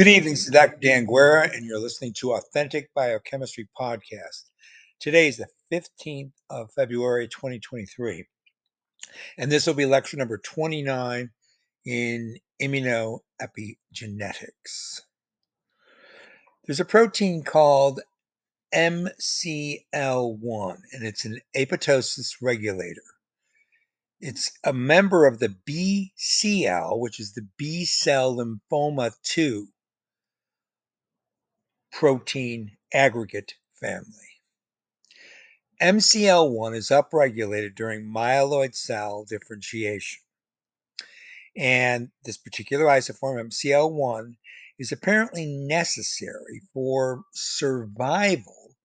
Good evening, this is Dr. Dan Guerra, and you're listening to Authentic Biochemistry Podcast. Today is the 15th of February, 2023, and this will be lecture number 29 in immunoepigenetics. There's a protein called MCL1, and it's an apoptosis regulator. It's a member of the BCL, which is the B cell lymphoma 2 protein aggregate family. MCL1 is upregulated during myeloid cell differentiation. And this particular isoform, MCL1, is apparently necessary for survival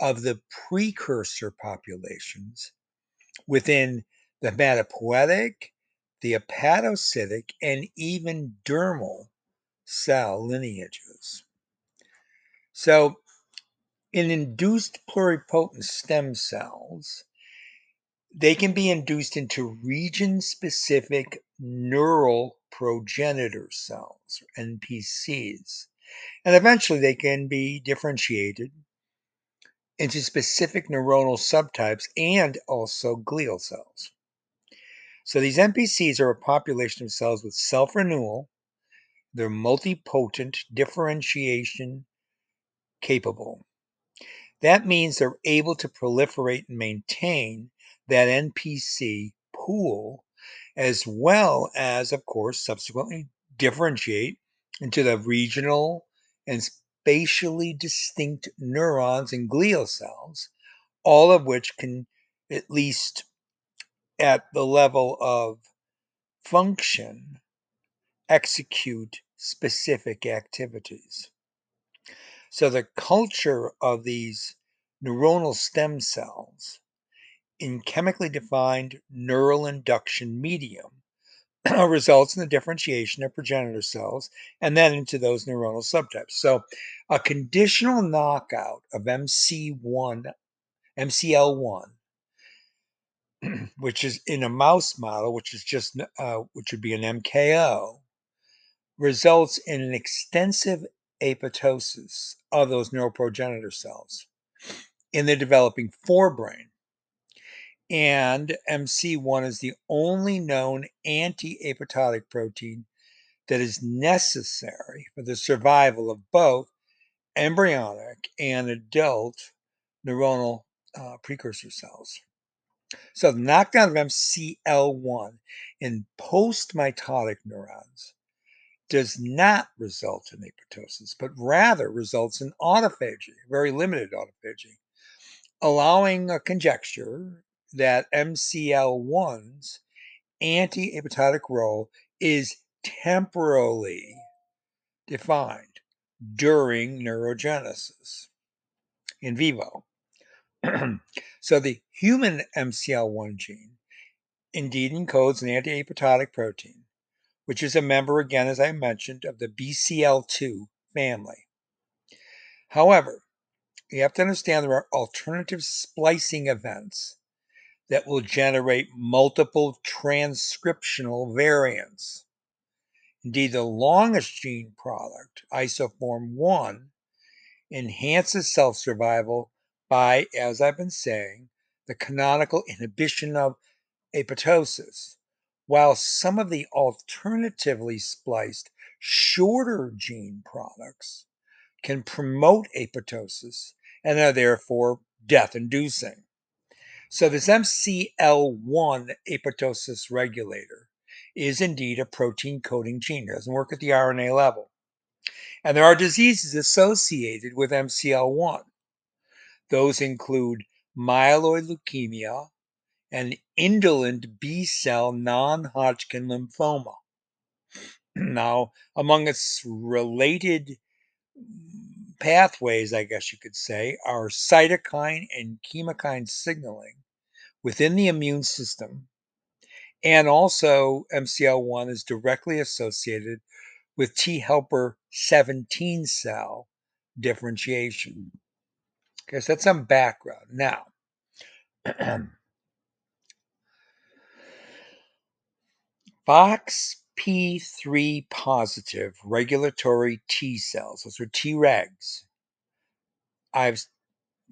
of the precursor populations within the hematopoietic, the hepatocytic, and even dermal cell lineages. So, in induced pluripotent stem cells, they can be induced into region specific neural progenitor cells, NPCs, and eventually they can be differentiated into specific neuronal subtypes and also glial cells. So these NPCs are a population of cells with self renewal, they're multipotent differentiation capable. That means they're able to proliferate and maintain that NPC pool, as well as, of course, subsequently differentiate into the regional and spatially distinct neurons and glial cells, all of which can, at least at the level of function, execute specific activities. So the culture of these neuronal stem cells in chemically defined neural induction medium results in the differentiation of progenitor cells and then into those neuronal subtypes. So a conditional knockout of MC1, MCL1, which is in a mouse model, which is just, uh, which would be an MKO, results in an extensive apoptosis of those neuroprogenitor cells in the developing forebrain. And MC1 is the only known anti apoptotic protein that is necessary for the survival of both embryonic and adult neuronal uh, precursor cells. So, the knockdown of MCL1 in post mitotic neurons does not result in apoptosis, but rather results in autophagy, very limited autophagy, allowing a conjecture that MCL1's anti apoptotic role is temporally defined during neurogenesis in vivo. so the human MCL1 gene indeed encodes an anti apoptotic protein which is a member, again, as I mentioned, of the BCL2 family. However, you have to understand there are alternative splicing events that will generate multiple transcriptional variants. Indeed, the longest gene product, isoform 1, enhances self survival by, as I've been saying, the canonical inhibition of apoptosis while some of the alternatively spliced shorter gene products can promote apoptosis and are therefore death inducing. So, this MCL1 apoptosis regulator is indeed a protein coding gene. It doesn't work at the RNA level. And there are diseases associated with MCL1. Those include myeloid leukemia, and indolent B cell non Hodgkin lymphoma. now, among its related pathways, I guess you could say, are cytokine and chemokine signaling within the immune system. And also, MCL1 is directly associated with T helper 17 cell differentiation. Okay, so that's some background. Now, FOXP3 positive regulatory T cells, those are Tregs. I've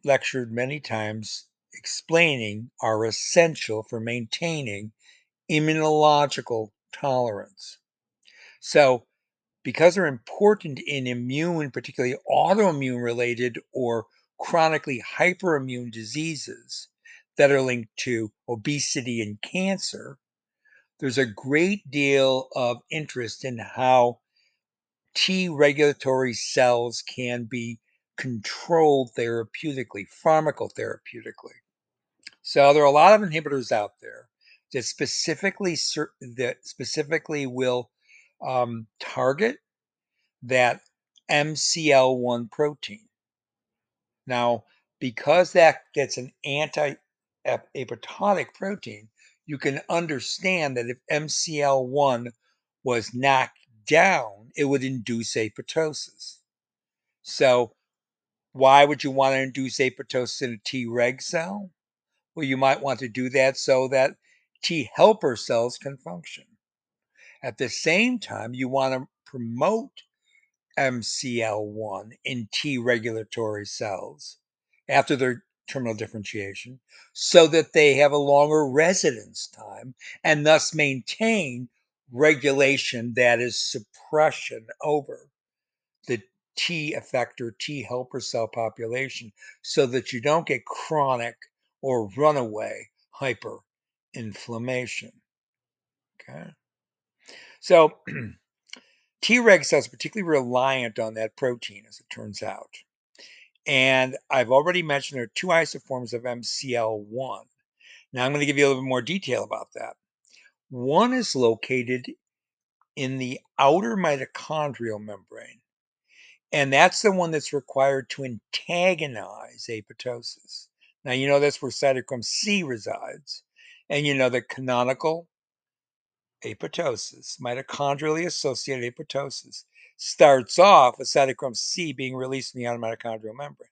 lectured many times explaining are essential for maintaining immunological tolerance. So, because they're important in immune, particularly autoimmune related or chronically hyperimmune diseases that are linked to obesity and cancer, there's a great deal of interest in how T regulatory cells can be controlled therapeutically, pharmacotherapeutically. So there are a lot of inhibitors out there that specifically that specifically will um, target that MCL1 protein. Now, because that gets an anti-apoptotic protein, you can understand that if MCL1 was knocked down, it would induce apoptosis. So, why would you want to induce apoptosis in a Treg cell? Well, you might want to do that so that T helper cells can function. At the same time, you want to promote MCL1 in T regulatory cells after their terminal differentiation so that they have a longer residence time and thus maintain regulation that is suppression over the T effector T helper cell population so that you don't get chronic or runaway hyperinflammation. Okay. So Treg cells are particularly reliant on that protein, as it turns out. And I've already mentioned there are two isoforms of MCL1. Now I'm going to give you a little bit more detail about that. One is located in the outer mitochondrial membrane, and that's the one that's required to antagonize apoptosis. Now, you know that's where cytochrome C resides, and you know that canonical apoptosis, mitochondrially associated apoptosis, starts off with cytochrome C being released in the outer mitochondrial membrane.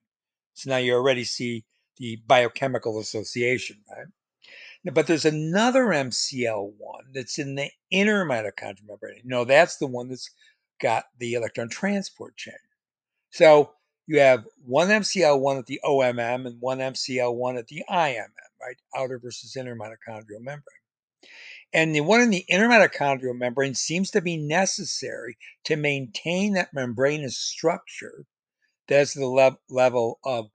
So now you already see the biochemical association, right? But there's another MCL1 that's in the inner mitochondrial membrane. No, that's the one that's got the electron transport chain. So you have one MCL1 at the OMM and one MCL1 at the IMM, right? Outer versus inner mitochondrial membrane. And the one in the inner mitochondrial membrane seems to be necessary to maintain that membranous structure that's the le- level of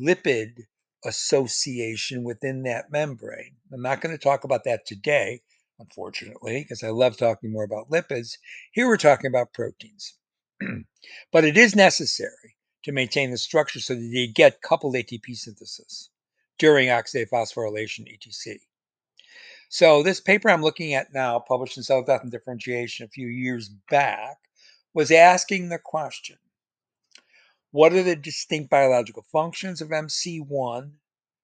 lipid association within that membrane. I'm not going to talk about that today, unfortunately, because I love talking more about lipids. Here we're talking about proteins. but it is necessary to maintain the structure so that you get coupled ATP synthesis during oxidative phosphorylation, ETC. So this paper I'm looking at now, published in Cell Death and Differentiation a few years back, was asking the question, what are the distinct biological functions of MC1,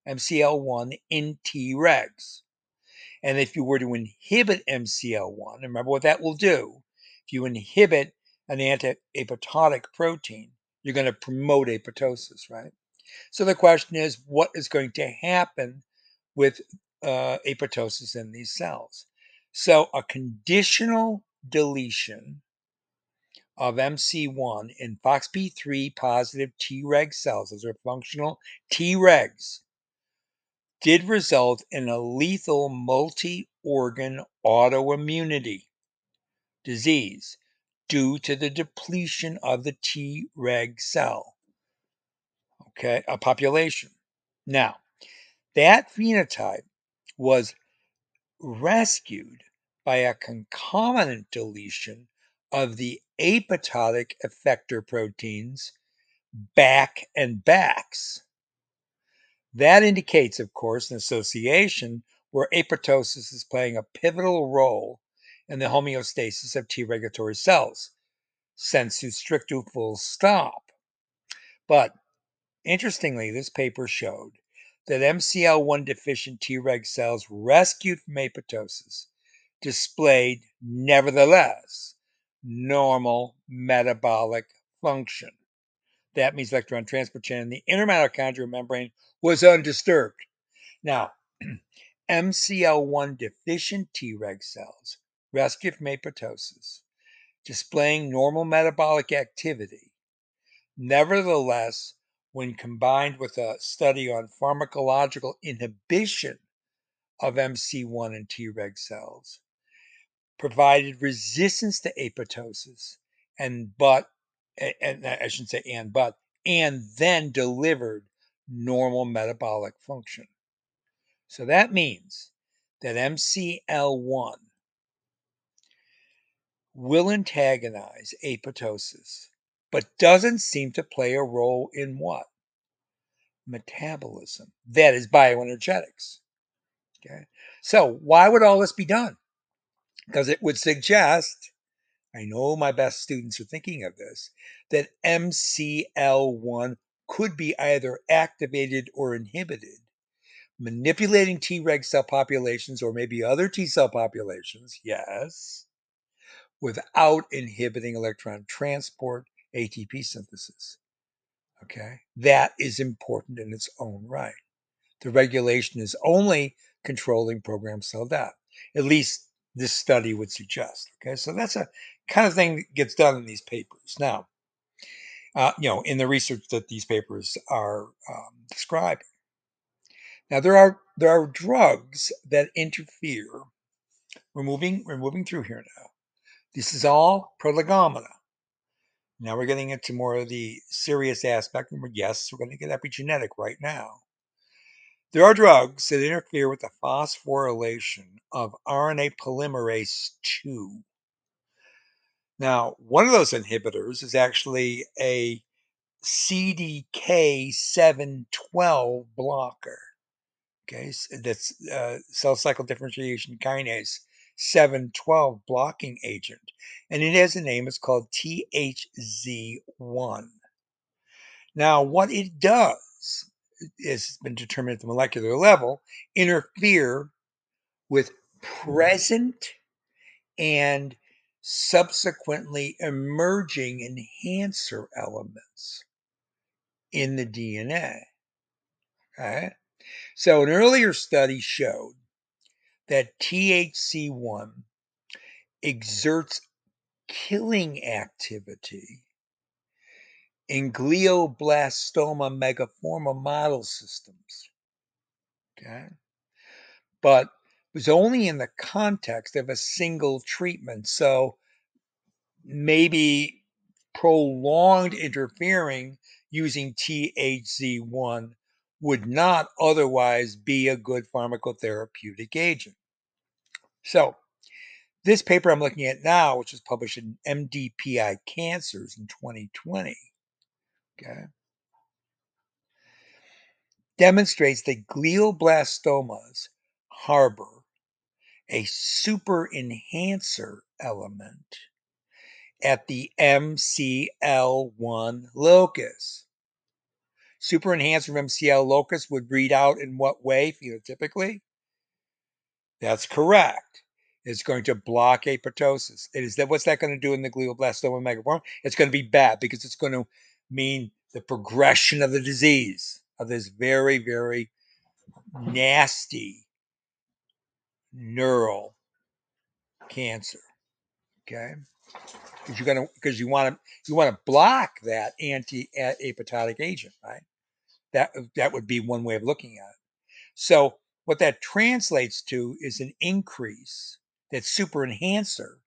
MCL1 in Tregs? And if you were to inhibit MCL1, remember what that will do. If you inhibit an anti-apoptotic protein, you're going to promote apoptosis, right? So the question is, what is going to happen with uh, apoptosis in these cells? So a conditional deletion of MC1 in FOXP3 positive Treg cells, those are functional Tregs, did result in a lethal multi organ autoimmunity disease due to the depletion of the Treg cell. Okay, a population. Now, that phenotype was rescued by a concomitant deletion of the apoptotic effector proteins BAK and BAX. That indicates, of course, an association where apoptosis is playing a pivotal role in the homeostasis of T regulatory cells. Sensu stricto full stop. But interestingly, this paper showed that MCL1 deficient Treg cells rescued from apoptosis displayed, nevertheless, normal metabolic function. That means electron transport chain in the inner mitochondrial membrane was undisturbed. Now, MCL1 deficient Treg cells rescued from apoptosis, displaying normal metabolic activity. Nevertheless, when combined with a study on pharmacological inhibition of MC1 and Treg cells, provided resistance to apoptosis and but and uh, I shouldn't say and but and then delivered normal metabolic function. So that means that MCL1 will antagonize apoptosis, but doesn't seem to play a role in what? Metabolism. That is bioenergetics. Okay. So why would all this be done? Because it would suggest, I know my best students are thinking of this, that MCL1 could be either activated or inhibited, manipulating Treg cell populations or maybe other T cell populations, yes, without inhibiting electron transport, ATP synthesis. Okay, that is important in its own right. The regulation is only controlling programmed cell death. At least this study would suggest. Okay, so that's a kind of thing that gets done in these papers. Now, uh, you know, in the research that these papers are um, describing. Now, there are there are drugs that interfere. We're moving we're moving through here now. This is all prolegomena. Now we're getting into more of the serious aspect, and yes, we're going to get epigenetic right now. There are drugs that interfere with the phosphorylation of RNA polymerase 2. Now, one of those inhibitors is actually a CDK712 blocker. Okay, that's uh, cell cycle differentiation kinase 712 blocking agent, and it has a name. It's called THZ1. Now, what it does is been determined at the molecular level, interfere with present and subsequently emerging enhancer elements in the DNA. Okay? So, an earlier study showed that THC1 exerts killing activity in glioblastoma megaforma model systems. Okay. But it was only in the context of a single treatment. So maybe prolonged interfering using THZ1 would not otherwise be a good pharmacotherapeutic agent. So, this paper I'm looking at now, which was published in MDPI Cancers in 2020, okay, demonstrates that glioblastomas harbor a super enhancer element at the MCL1 locus. Super enhancer of MCL locus would read out in what way phenotypically? That's correct. It's going to block apoptosis. It is that what's that going to do in the glioblastoma megaform? It's going to be bad because it's going to mean the progression of the disease of this very, very nasty neural cancer. Okay, because you're gonna because you want to you want to block that anti-apoptotic agent, right? That that would be one way of looking at it. So what that translates to is an increase that super enhancer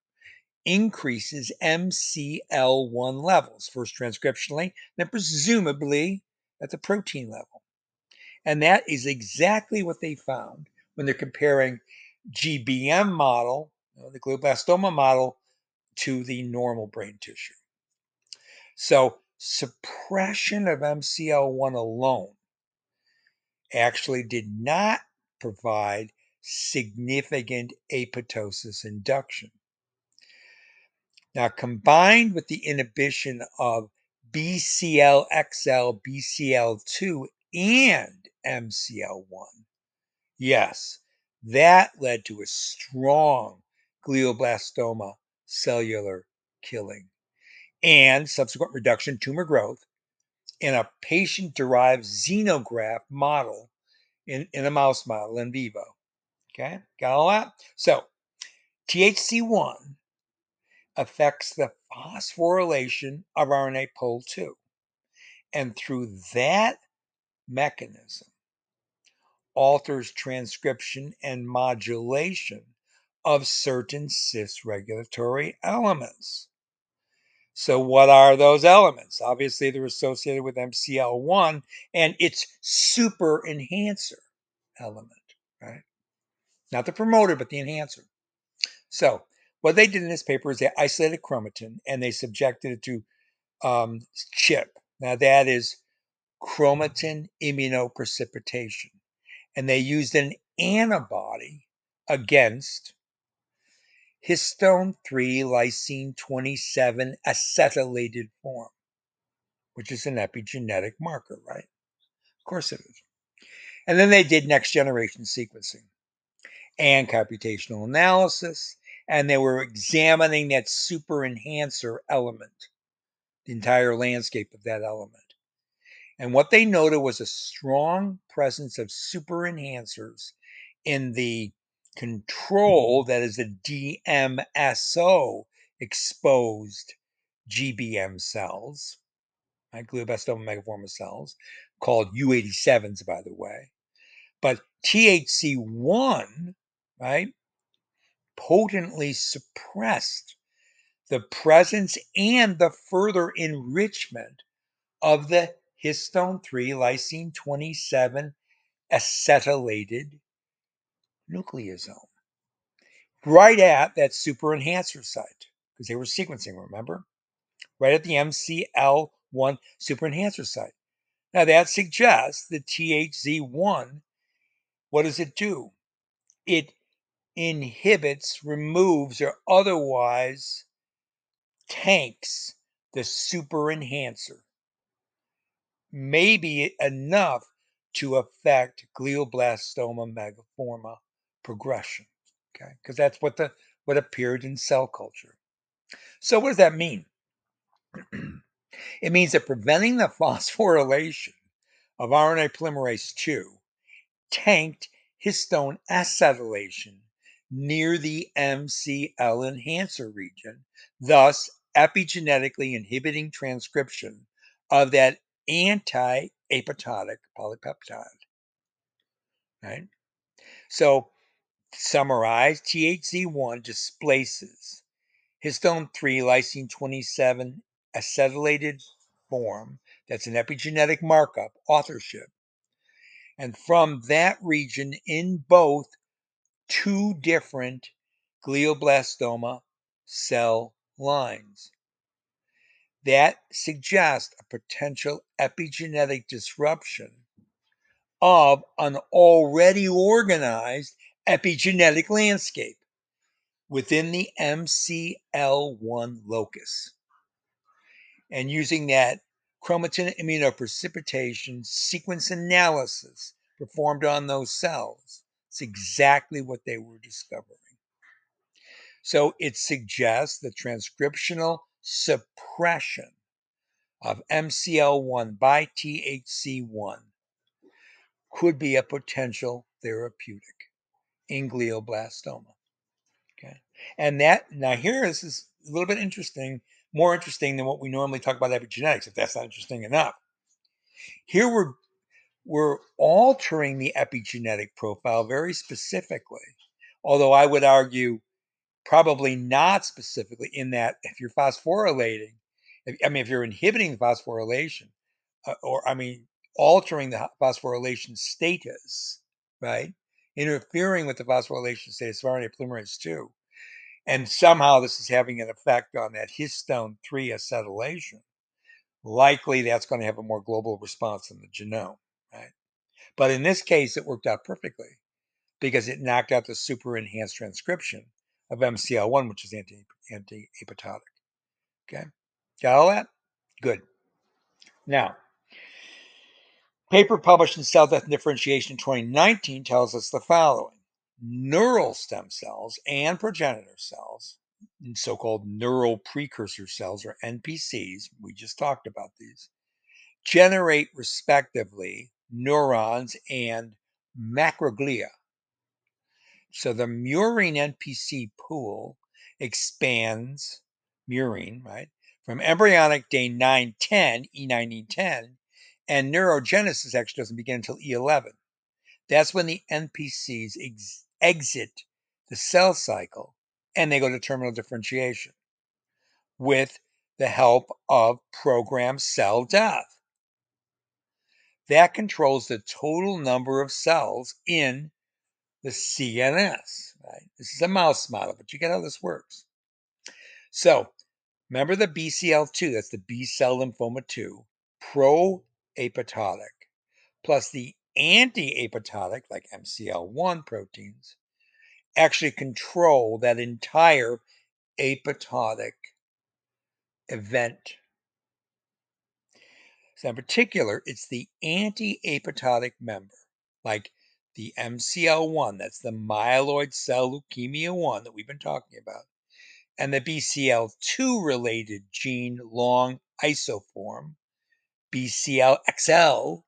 increases MCL1 levels, first transcriptionally, then presumably at the protein level. And that is exactly what they found when they're comparing GBM model, the glioblastoma model, to the normal brain tissue. So suppression of MCL1 alone actually did not provide significant apoptosis induction. Now, combined with the inhibition of BCL-XL, BCL2, and MCL1, yes, that led to a strong glioblastoma cellular killing and subsequent reduction tumor growth in a patient-derived xenograft model in, in a mouse model in vivo. Okay, got all that? So THC1 affects the phosphorylation of RNA pol 2. And through that mechanism, alters transcription and modulation of certain cis regulatory elements. So, what are those elements? Obviously, they're associated with MCL1 and its super enhancer element, right? Not the promoter, but the enhancer. So, what they did in this paper is they isolated chromatin and they subjected it to um, CHIP. Now, that is chromatin immunoprecipitation. And they used an antibody against histone 3 lysine 27 acetylated form, which is an epigenetic marker, right? Of course it is. And then they did next generation sequencing and computational analysis, and they were examining that super enhancer element, the entire landscape of that element. And what they noted was a strong presence of super enhancers in the control that is a DMSO exposed GBM cells, right? glioblastoma megaforma cells, called U87s, by the way. But THC1, right, potently suppressed the presence and the further enrichment of the histone 3 lysine 27 acetylated nucleosome right at that super enhancer site because they were sequencing, remember? Right at the MCL1 super enhancer site. Now that suggests that THZ1, what does it do? It inhibits, removes, or otherwise tanks the super enhancer. Maybe enough to affect glioblastoma megaforma progression. Okay, because that's what the what appeared in cell culture. So what does that mean? it means that preventing the phosphorylation of RNA polymerase 2 tanked histone acetylation near the MCL enhancer region, thus epigenetically inhibiting transcription of that anti-apoptotic polypeptide. Right? So, summarize THZ1 displaces histone 3 lysine 27 acetylated form, that's an epigenetic markup, authorship. And from that region in both two different glioblastoma cell lines. That suggests a potential epigenetic disruption of an already organized epigenetic landscape within the MCL1 locus. And using that chromatin immunoprecipitation sequence analysis performed on those cells, it's exactly what they were discovering. So it suggests the transcriptional suppression of MCL1 by THC1 could be a potential therapeutic in glioblastoma. Okay. And that now here this is a little bit interesting, more interesting than what we normally talk about epigenetics, if that's not interesting enough. Here we're we're altering the epigenetic profile very specifically, although I would argue probably not specifically in that if you're phosphorylating, if, I mean, if you're inhibiting the phosphorylation, uh, or I mean, altering the phosphorylation status, right? Interfering with the phosphorylation status of RNA polymerase 2. And somehow this is having an effect on that histone 3 acetylation. Likely that's going to have a more global response in the genome, right? But in this case, it worked out perfectly because it knocked out the super enhanced transcription of MCL1, which is anti anti apoptotic. Okay, got all that? Good. Now, paper published in Cell Death and Differentiation in 2019 tells us the following: neural stem cells and progenitor cells, so-called neural precursor cells or NPCs, we just talked about these, generate respectively neurons and macroglia. So the murine NPC pool expands murine, right, from embryonic day 910, E910, and neurogenesis actually doesn't begin until E11. That's when the NPCs ex- exit the cell cycle and they go to terminal differentiation with the help of programmed cell death. That controls the total number of cells in the CNS. Right? This is a mouse model, but you get how this works. So remember the BCL2, that's the B cell lymphoma 2, pro apoptotic, plus the anti apoptotic, like MCL1 proteins, actually control that entire apoptotic event. So, in particular, it's the anti apoptotic member, like the MCL1, that's the myeloid cell leukemia 1 that we've been talking about, and the BCL2 related gene long isoform, BCLXL,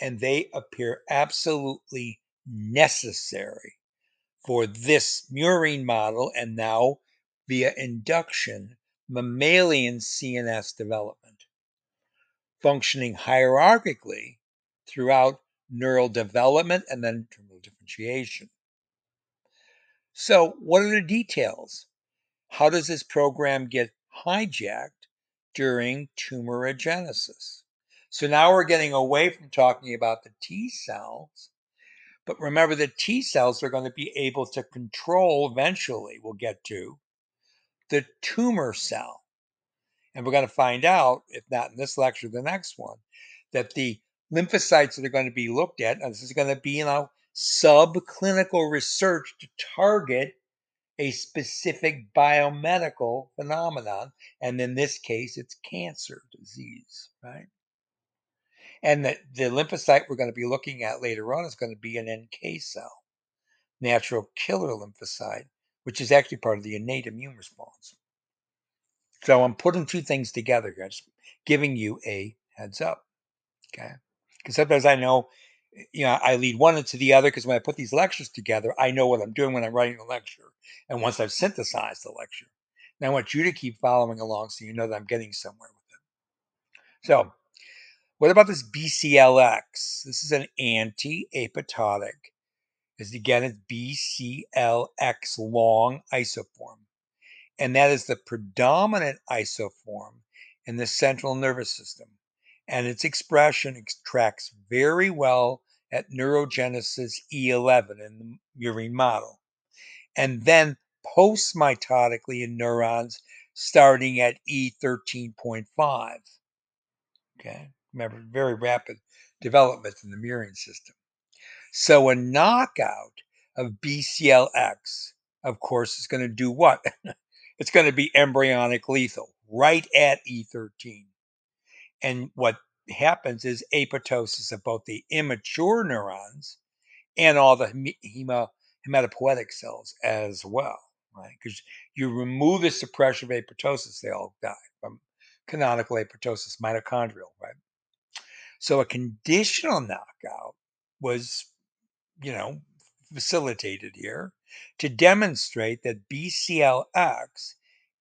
and they appear absolutely necessary for this murine model and now via induction mammalian CNS development, functioning hierarchically throughout neural development and then terminal differentiation. So, what are the details? How does this program get hijacked during tumorigenesis? So now we're getting away from talking about the T cells, but remember the T cells are going to be able to control eventually, we'll get to, the tumor cell. And we're going to find out, if not in this lecture, the next one, that the lymphocytes that are going to be looked at, and this is going to be, you know, subclinical research to target a specific biomedical phenomenon. And in this case, it's cancer disease, right? And the, the lymphocyte we're going to be looking at later on is going to be an NK cell, natural killer lymphocyte, which is actually part of the innate immune response. So I'm putting two things together here, just giving you a heads up. Okay. Because sometimes I know, you know, I lead one into the other because when I put these lectures together, I know what I'm doing when I'm writing the lecture. And once I've synthesized the lecture, and I want you to keep following along so you know that I'm getting somewhere with it. So, what about this BCLX? This is an anti apoptotic. Is again, it's BCLX long isoform and that is the predominant isoform in the central nervous system. And its expression tracks very well at neurogenesis E11 in the murine model. And then postmitotically in neurons starting at E13.5. Okay, remember, very rapid development in the murine system. So a knockout of BCLX, of course, is going to do what? it's going to be embryonic lethal right at E13. And what happens is apoptosis of both the immature neurons and all the hematopoietic cells as well, right? Because you remove the suppression of apoptosis, they all die from canonical apoptosis, mitochondrial, right? So a conditional knockout was, you know, facilitated here to demonstrate that BCLX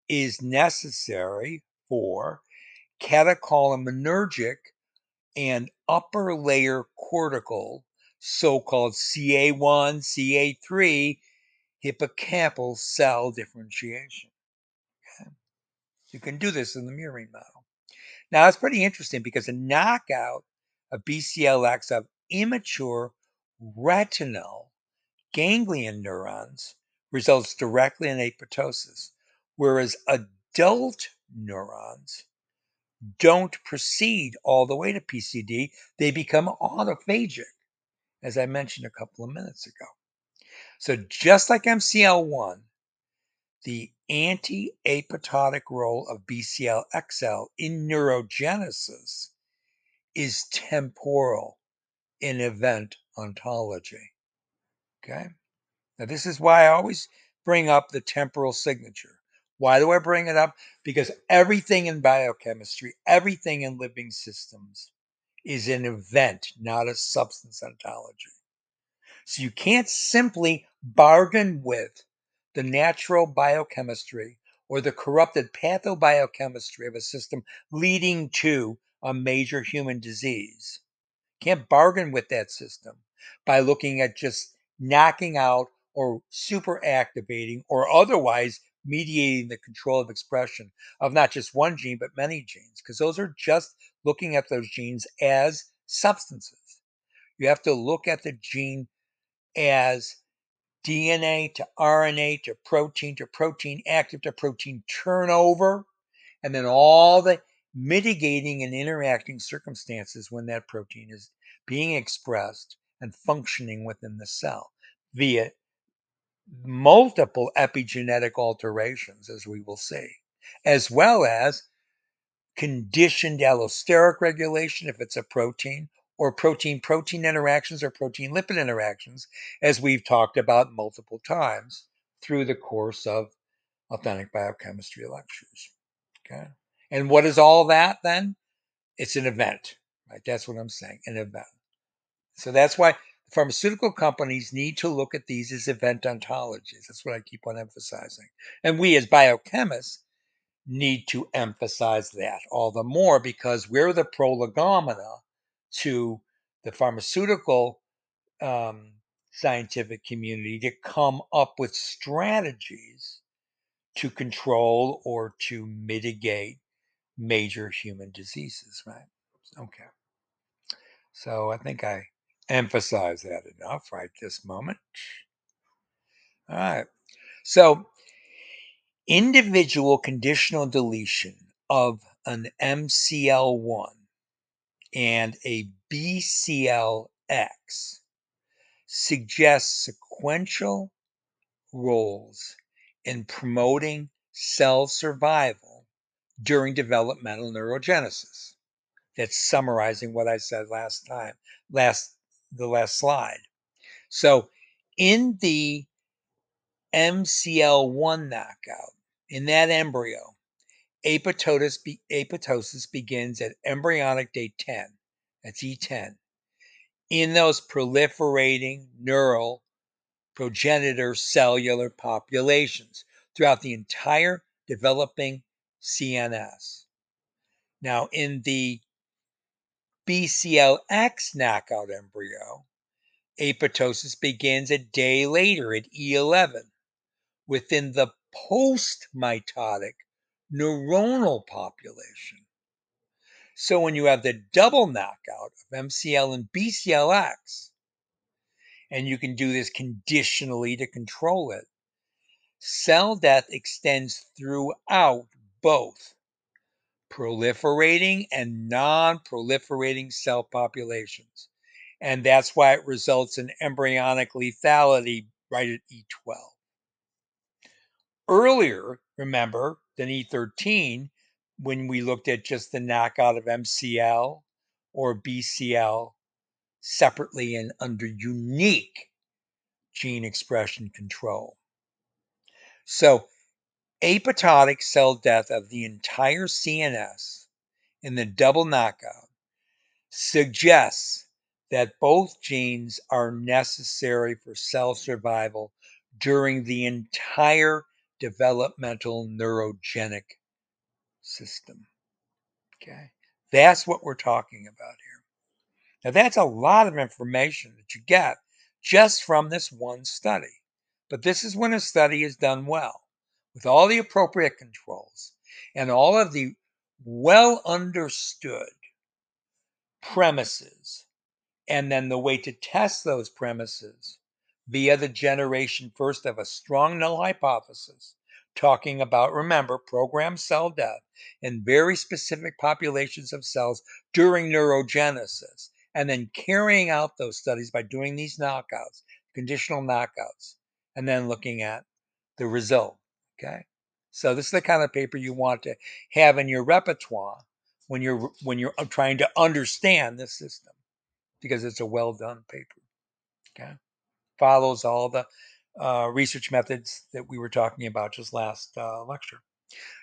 is necessary for catecholaminergic and upper layer cortical, so called CA1, CA3 hippocampal cell differentiation. Okay? You can do this in the murine model. Now, it's pretty interesting because a knockout of BCLX of immature retinal ganglion neurons results directly in apoptosis, whereas adult neurons don't proceed all the way to PCD. They become autophagic, as I mentioned a couple of minutes ago. So, just like MCL1, the anti apoptotic role of BCLXL in neurogenesis is temporal in event ontology. Okay. Now, this is why I always bring up the temporal signature. Why do I bring it up? Because everything in biochemistry, everything in living systems is an event, not a substance ontology. So you can't simply bargain with the natural biochemistry or the corrupted pathobiochemistry of a system leading to a major human disease. Can't bargain with that system by looking at just knocking out or super activating or otherwise mediating the control of expression of not just one gene but many genes because those are just looking at those genes as substances. You have to look at the gene as DNA to RNA to protein to protein active to protein turnover, and then all the mitigating and interacting circumstances when that protein is being expressed and functioning within the cell via multiple epigenetic alterations, as we will see, as well as conditioned allosteric regulation if it's a protein, or protein protein interactions or protein lipid interactions, as we've talked about multiple times through the course of authentic biochemistry lectures. Okay. And what is all that then? It's an event, right? That's what I'm saying, an event. So that's why pharmaceutical companies need to look at these as event ontologies. That's what I keep on emphasizing. And we as biochemists need to emphasize that all the more because we're the prolegomena to the pharmaceutical um, scientific community to come up with strategies to control or to mitigate major human diseases, right? Okay. So I think I emphasize that enough right this moment. All right. So individual conditional deletion of an MCL1 and a BCLX suggests sequential roles in promoting cell survival during developmental neurogenesis. That's summarizing what I said last time, last the last slide. So in the MCL1 knockout, in that embryo, apoptosis, be, apoptosis begins at embryonic day 10. That's E10. In those proliferating neural progenitor cellular populations throughout the entire developing CNS. Now, in the BCLX knockout embryo, apoptosis begins a day later at E11 within the post-mitotic neuronal population. So when you have the double knockout of MCL and BCLX, and you can do this conditionally to control it, cell death extends throughout both proliferating and non-proliferating cell populations. And that's why it results in embryonic lethality right at E12. Earlier, remember, than E13, when we looked at just the knockout of MCL or BCL separately and under unique gene expression control. So apoptotic cell death of the entire CNS in the double knockout suggests that both genes are necessary for cell survival during the entire developmental neurogenic system. Okay, that's what we're talking about here. Now, that's a lot of information that you get just from this one study. But this is when a study is done well with all the appropriate controls and all of the well understood premises, and then the way to test those premises via the generation first of a strong null hypothesis, talking about, remember, programmed cell death in very specific populations of cells during neurogenesis, and then carrying out those studies by doing these knockouts, conditional knockouts, and then looking at the result. Okay. So this is the kind of paper you want to have in your repertoire when you're when you're uh, trying to understand this system because it's a well done paper. Okay. Follows all the uh, research methods that we were talking about just last uh, lecture.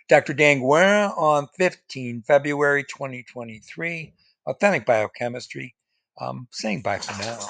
Dr. Dan on 15 February 2023, Authentic Biochemistry. Um, saying bye for now.